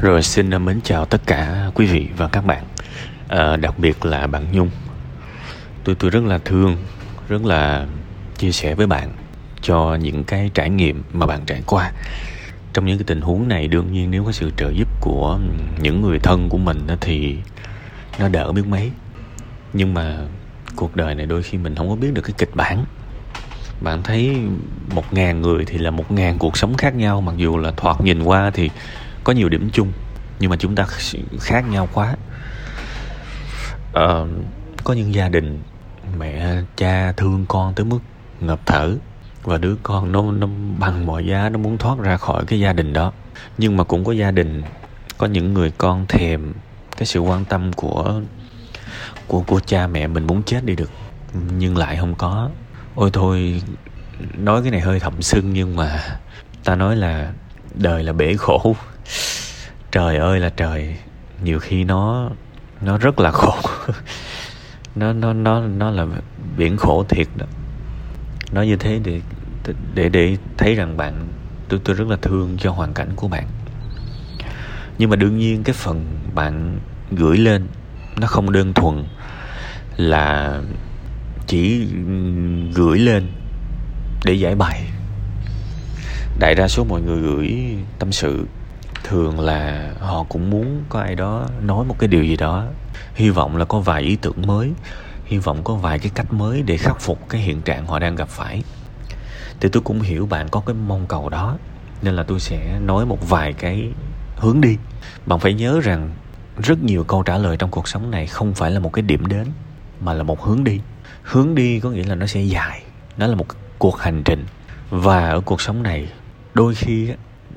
Rồi xin mến chào tất cả quý vị và các bạn. À, Đặc biệt là bạn Nhung. Tôi tôi rất là thương Rất là chia sẻ với bạn Cho những cái trải nghiệm mà bạn trải qua. Trong những cái tình huống này Đương nhiên nếu có sự trợ giúp của những người thân của mình Thì nó đỡ biết mấy. Nhưng mà cuộc đời này đôi khi mình không có biết được cái kịch bản. Bạn thấy một ngàn người thì là một ngàn cuộc sống khác nhau. Mặc dù là thoạt nhìn qua thì có nhiều điểm chung nhưng mà chúng ta khác nhau quá. Uh, có những gia đình mẹ cha thương con tới mức ngập thở và đứa con nó nó bằng mọi giá nó muốn thoát ra khỏi cái gia đình đó. Nhưng mà cũng có gia đình có những người con thèm cái sự quan tâm của của của cha mẹ mình muốn chết đi được nhưng lại không có. Ôi thôi nói cái này hơi thậm sưng nhưng mà ta nói là đời là bể khổ trời ơi là trời. Nhiều khi nó nó rất là khổ. Nó nó nó nó là biển khổ thiệt đó. Nói như thế để để để thấy rằng bạn, tôi tôi rất là thương cho hoàn cảnh của bạn. Nhưng mà đương nhiên cái phần bạn gửi lên nó không đơn thuần là chỉ gửi lên để giải bài. Đại đa số mọi người gửi tâm sự thường là họ cũng muốn có ai đó nói một cái điều gì đó. Hy vọng là có vài ý tưởng mới. Hy vọng có vài cái cách mới để khắc phục cái hiện trạng họ đang gặp phải. Thì tôi cũng hiểu bạn có cái mong cầu đó, nên là tôi sẽ nói một vài cái hướng đi. Bạn phải nhớ rằng rất nhiều câu trả lời trong cuộc sống này không phải là một cái điểm đến, mà là một hướng đi. Hướng đi có nghĩa là nó sẽ dài, nó là một cuộc hành trình. Và ở cuộc sống này, đôi khi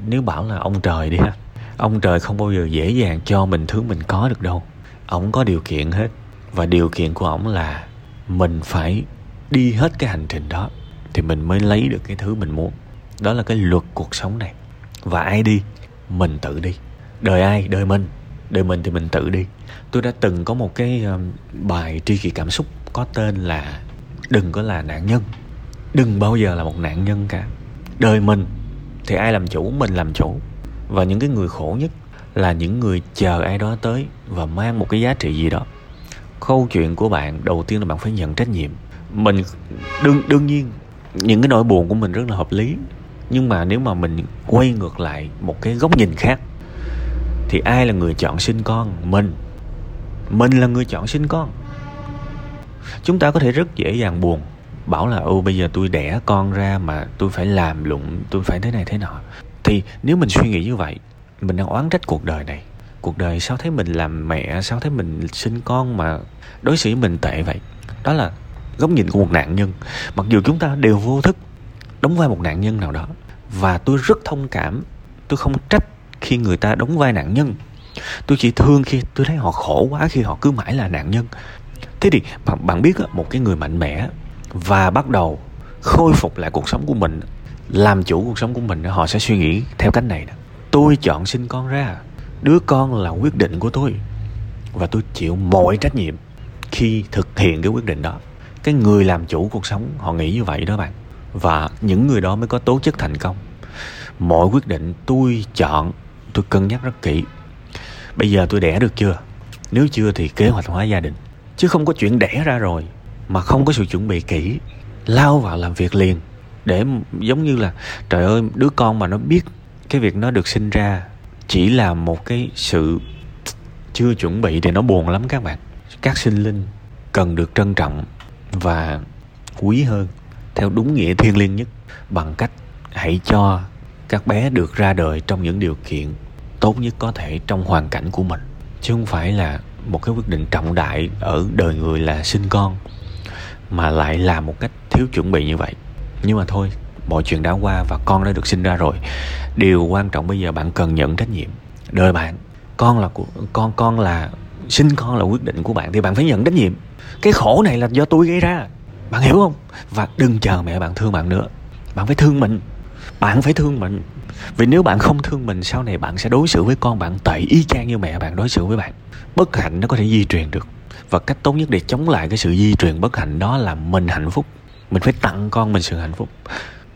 nếu bảo là ông trời đi ha, ông trời không bao giờ dễ dàng cho mình thứ mình có được đâu. Ổng có điều kiện hết, và điều kiện của ổng là mình phải đi hết cái hành trình đó thì mình mới lấy được cái thứ mình muốn. Đó là cái luật cuộc sống này. Và ai đi, mình tự đi. Đời ai, đời mình. Đời mình thì mình tự đi. Tôi đã từng có một cái um, bài tri kỷ cảm xúc có tên là đừng có là nạn nhân. Đừng bao giờ là một nạn nhân cả. Đời mình thì ai làm chủ, mình làm chủ. Và những cái người khổ nhất là những người chờ ai đó tới và mang một cái giá trị gì đó. Câu chuyện của bạn đầu tiên là bạn phải nhận trách nhiệm. Mình đương đương nhiên, những cái nỗi buồn của mình rất là hợp lý. Nhưng mà nếu mà mình quay ngược lại một cái góc nhìn khác, thì ai là người chọn sinh con? Mình. Mình là người chọn sinh con. Chúng ta có thể rất dễ dàng buồn bảo là ô bây giờ tôi đẻ con ra mà tôi phải làm lụng tôi phải thế này thế nọ. Thì nếu mình suy nghĩ như vậy mình đang oán trách cuộc đời này. Cuộc đời sao thấy mình làm mẹ sao thấy mình sinh con mà đối xử với mình tệ vậy? Đó là góc nhìn của một nạn nhân. Mặc dù chúng ta đều vô thức đóng vai một nạn nhân nào đó và tôi rất thông cảm tôi không trách khi người ta đóng vai nạn nhân. Tôi chỉ thương khi tôi thấy họ khổ quá khi họ cứ mãi là nạn nhân. Thế thì bạn, bạn biết một cái người mạnh mẽ và bắt đầu khôi phục lại cuộc sống của mình, làm chủ cuộc sống của mình họ sẽ suy nghĩ theo cách này nè tôi chọn sinh con ra, đứa con là quyết định của tôi. Và tôi chịu mọi trách nhiệm khi thực hiện cái quyết định đó. Cái người làm chủ cuộc sống, họ nghĩ như vậy đó bạn. Và những người đó mới có tố chất thành công. Mọi quyết định tôi chọn, tôi cân nhắc rất kỹ. Bây giờ tôi đẻ được chưa? Nếu chưa thì kế hoạch hóa gia đình. Chứ không có chuyện đẻ ra rồi mà không có sự chuẩn bị kỹ, lao vào làm việc liền, để giống như là, trời ơi, đứa con mà nó biết cái việc nó được sinh ra chỉ là một cái sự chưa chuẩn bị thì nó buồn lắm các bạn. Các sinh linh cần được trân trọng và quý hơn, theo đúng nghĩa thiêng liêng nhất, bằng cách hãy cho các bé được ra đời trong những điều kiện tốt nhất có thể trong hoàn cảnh của mình, chứ không phải là một cái quyết định trọng đại ở đời người là sinh con mà lại làm một cách thiếu chuẩn bị như vậy. Nhưng mà thôi, mọi chuyện đã qua và con đã được sinh ra rồi. Điều quan trọng bây giờ bạn cần nhận trách nhiệm. Đời bạn, con là của, con con là, sinh con là quyết định của bạn thì bạn phải nhận trách nhiệm. Cái khổ này là do tôi gây ra. Bạn hiểu không? Và đừng chờ mẹ bạn thương bạn nữa. Bạn phải thương mình. Bạn phải thương mình. Vì nếu bạn không thương mình, sau này bạn sẽ đối xử với con bạn tệ y chang như mẹ bạn đối xử với bạn. Bất hạnh nó có thể di truyền được và cách tốt nhất để chống lại cái sự di truyền bất hạnh đó là mình hạnh phúc. Mình phải tặng con mình sự hạnh phúc.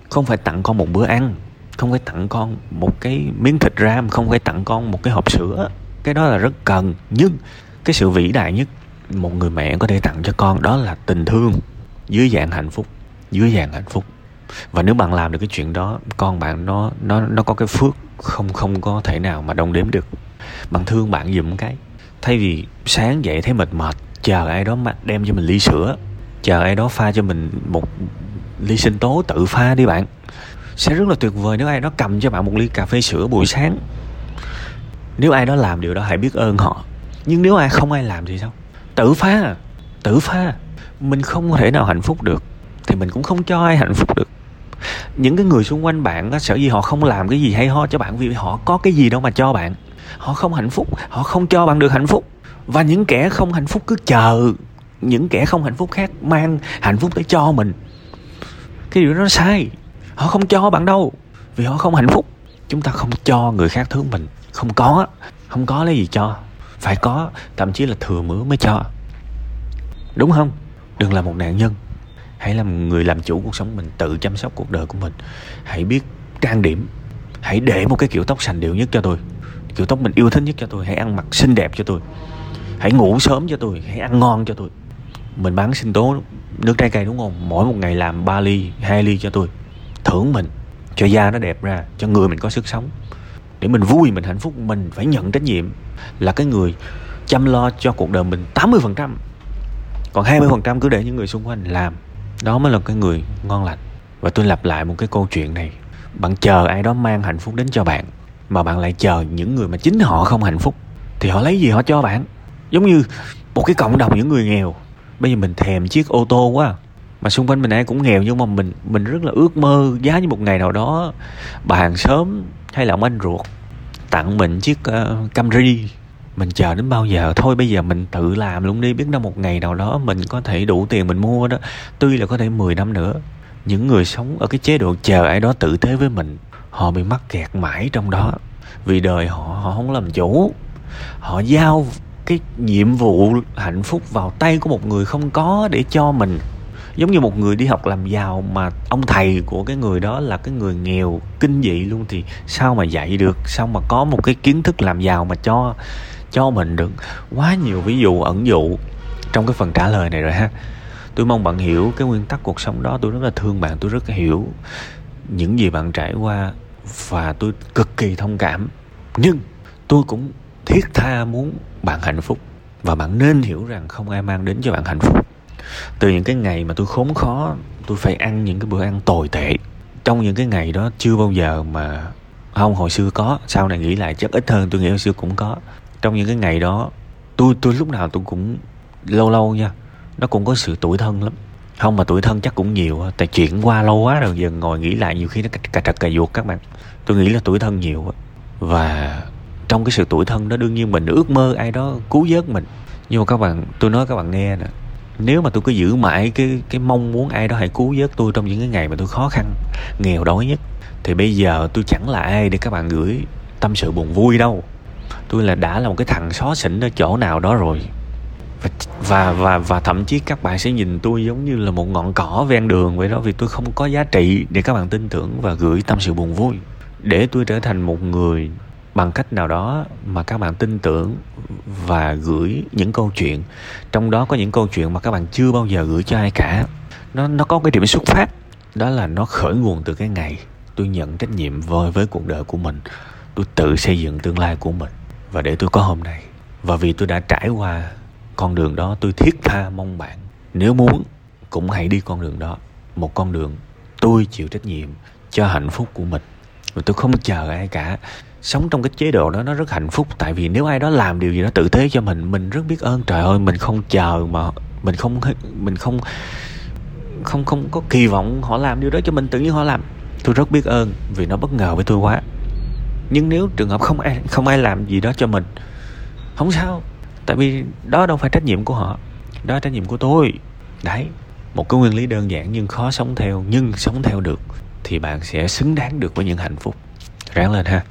Không phải tặng con một bữa ăn, không phải tặng con một cái miếng thịt ram, không phải tặng con một cái hộp sữa. Cái đó là rất cần, nhưng cái sự vĩ đại nhất một người mẹ có thể tặng cho con đó là tình thương, dưới dạng hạnh phúc, dưới dạng hạnh phúc. Và nếu bạn làm được cái chuyện đó, con bạn nó nó nó có cái phước không không có thể nào mà đong đếm được. Bạn thương bạn giùm cái thay vì sáng dậy thấy mệt mệt, chờ ai đó đem cho mình ly sữa, chờ ai đó pha cho mình một ly sinh tố tự pha đi bạn. Sẽ rất là tuyệt vời nếu ai đó cầm cho bạn một ly cà phê sữa buổi sáng. Nếu ai đó làm điều đó hãy biết ơn họ. Nhưng nếu ai không ai làm thì sao? Tự pha tự pha. Mình không thể nào hạnh phúc được, thì mình cũng không cho ai hạnh phúc được. Những cái người xung quanh bạn á, sở dĩ họ không làm cái gì hay ho cho bạn vì họ có cái gì đâu mà cho bạn họ không hạnh phúc, họ không cho bạn được hạnh phúc. Và những kẻ không hạnh phúc cứ chờ. Những kẻ không hạnh phúc khác mang hạnh phúc tới cho mình. Cái điều đó nó sai. Họ không cho bạn đâu. Vì họ không hạnh phúc. Chúng ta không cho người khác thứ mình. Không có. Không có lấy gì cho. Phải có, thậm chí là thừa mứa mới cho. Đúng không? Đừng là một nạn nhân. Hãy làm người làm chủ cuộc sống mình, tự chăm sóc cuộc đời của mình. Hãy biết trang điểm. Hãy để một cái kiểu tóc sành điệu nhất cho tôi kiểu tóc mình yêu thích nhất cho tôi, hãy ăn mặc xinh đẹp cho tôi. Hãy ngủ sớm cho tôi, hãy ăn ngon cho tôi. Mình bán sinh tố nước trái cây đúng không? Mỗi một ngày làm 3 ly 2 ly cho tôi. Thưởng mình, cho da nó đẹp ra, cho người mình có sức sống. Để mình vui, mình hạnh phúc, mình phải nhận trách nhiệm. Là cái người chăm lo cho cuộc đời mình 80% còn 20% cứ để những người xung quanh làm. Đó mới là cái người ngon lành. Và tôi lặp lại một cái câu chuyện này. Bạn chờ ai đó mang hạnh phúc đến cho bạn mà bạn lại chờ những người mà chính họ không hạnh phúc. Thì họ lấy gì họ cho bạn? Giống như một cái cộng đồng những người nghèo. Bây giờ mình thèm chiếc ô tô quá. Mà xung quanh mình ai cũng nghèo nhưng mà mình mình rất là ước mơ giá như một ngày nào đó bà hàng xóm hay là ông anh ruột tặng mình chiếc uh, Camry. Mình chờ đến bao giờ? Thôi bây giờ mình tự làm luôn đi biết đâu một ngày nào đó mình có thể đủ tiền mình mua đó. Tuy là có thể 10 năm nữa những người sống ở cái chế độ chờ ai đó tử tế với mình họ bị mắc kẹt mãi trong đó. Vì đời họ họ không làm chủ. Họ giao cái nhiệm vụ hạnh phúc vào tay của một người không có để cho mình. Giống như một người đi học làm giàu mà ông thầy của cái người đó là cái người nghèo, kinh dị luôn thì sao mà dạy được? Sao mà có một cái kiến thức làm giàu mà cho cho mình được? Quá nhiều ví dụ, ẩn dụ trong cái phần trả lời này rồi ha. Tôi mong bạn hiểu cái nguyên tắc cuộc sống đó. Tôi rất là thương bạn, tôi rất hiểu những gì bạn trải qua và tôi cực kỳ thông cảm. Nhưng tôi cũng thiết tha muốn bạn hạnh phúc. Và bạn nên hiểu rằng không ai mang đến cho bạn hạnh phúc. Từ những cái ngày mà tôi khốn khó, tôi phải ăn những cái bữa ăn tồi tệ. Trong những cái ngày đó chưa bao giờ mà không, hồi xưa có. Sau này nghĩ lại chắc ít hơn, tôi nghĩ hồi xưa cũng có. Trong những cái ngày đó, tôi tôi lúc nào tôi cũng lâu lâu nha, nó cũng có sự tuổi thân lắm không, mà tuổi thân chắc cũng nhiều tại chuyện qua lâu quá rồi, giờ ngồi nghĩ lại nhiều khi nó cà trật cà ruột các bạn. Tôi nghĩ là tuổi thân nhiều và trong cái sự tuổi thân đó, đương nhiên mình ước mơ ai đó cứu vớt mình. Nhưng mà các bạn, tôi nói các bạn nghe nè. Nếu mà tôi cứ giữ mãi cái cái mong muốn ai đó hãy cứu vớt tôi trong những cái ngày mà tôi khó khăn, nghèo đói nhất, thì bây giờ tôi chẳng là ai để các bạn gửi tâm sự buồn vui đâu. Tôi là đã là một cái thằng xó xỉnh ở chỗ nào đó rồi và và và và thậm chí các bạn sẽ nhìn tôi giống như là một ngọn cỏ ven đường vậy đó, vì tôi không có giá trị để các bạn tin tưởng và gửi tâm sự buồn vui. Để tôi trở thành một người bằng cách nào đó mà các bạn tin tưởng và gửi những câu chuyện. Trong đó có những câu chuyện mà các bạn chưa bao giờ gửi cho ai cả. Nó nó có cái điểm xuất phát, đó là nó khởi nguồn từ cái ngày tôi nhận trách nhiệm với với cuộc đời của mình. Tôi tự xây dựng tương lai của mình. Và để tôi có hôm nay. Và vì tôi đã trải qua con đường đó tôi thiết tha mong bạn. Nếu muốn, cũng hãy đi con đường đó. Một con đường tôi chịu trách nhiệm cho hạnh phúc của mình. Và tôi không chờ ai cả. Sống trong cái chế độ đó, nó rất hạnh phúc. Tại vì nếu ai đó làm điều gì đó tự tế cho mình mình rất biết ơn. Trời ơi, mình không chờ mà mình không mình không không không có kỳ vọng họ làm điều đó cho mình tự nhiên họ làm. Tôi rất biết ơn vì nó bất ngờ với tôi quá. Nhưng nếu trường hợp không ai không ai làm gì đó cho mình, không sao tại vì đó đâu phải trách nhiệm của họ, đó là trách nhiệm của tôi. Đấy, một cái nguyên lý đơn giản nhưng khó sống theo, nhưng sống theo được thì bạn sẽ xứng đáng được với những hạnh phúc. Ráng lên ha.